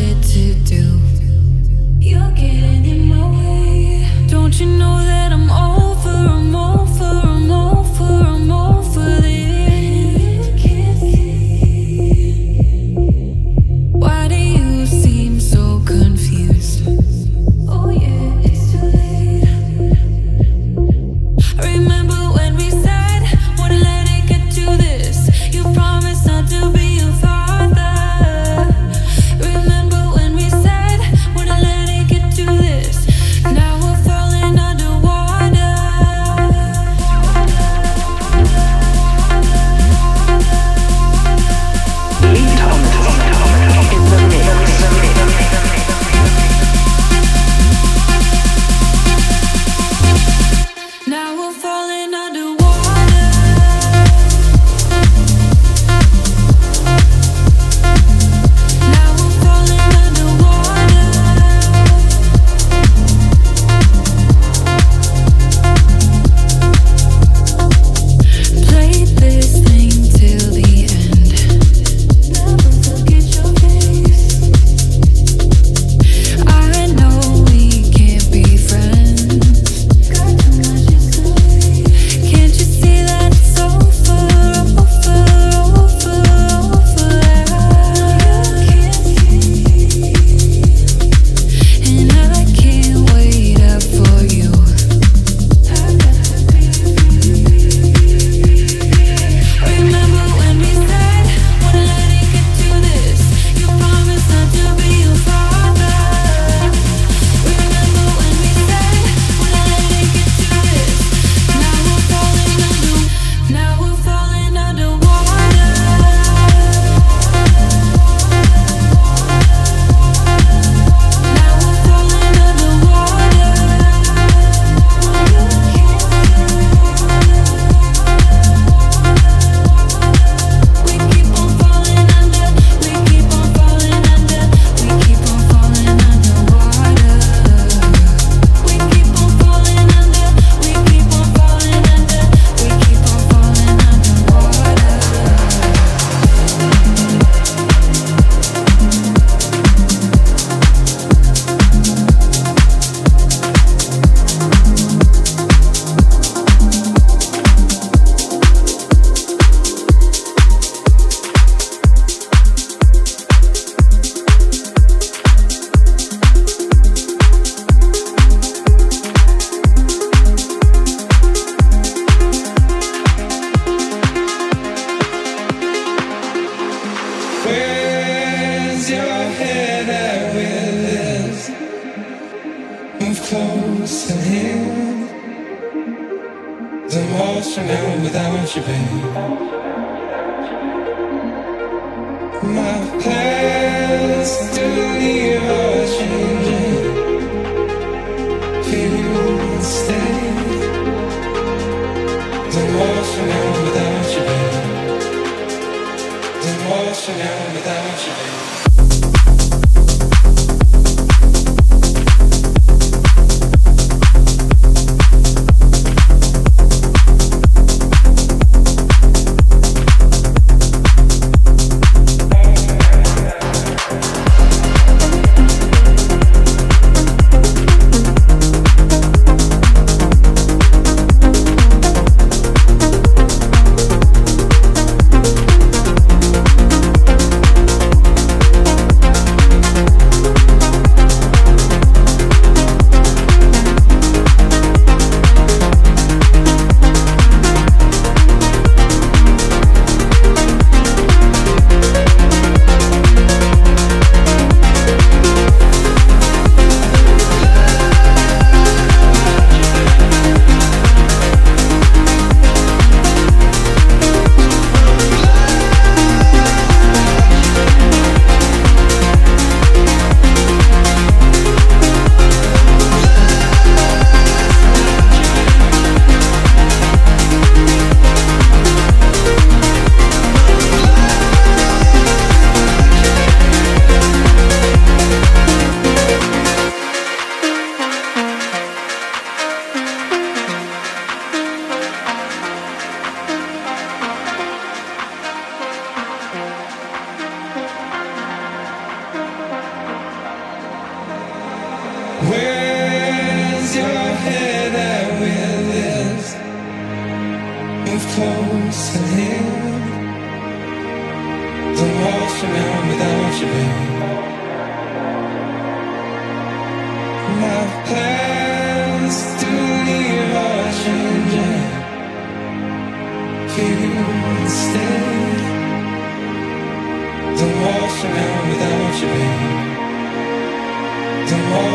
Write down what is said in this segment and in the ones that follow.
to do.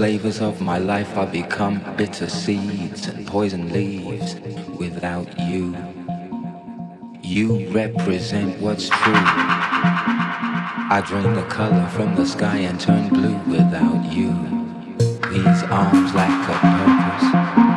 flavors of my life are become bitter seeds and poison leaves without you. You represent what's true. I drain the color from the sky and turn blue without you. These arms lack a purpose,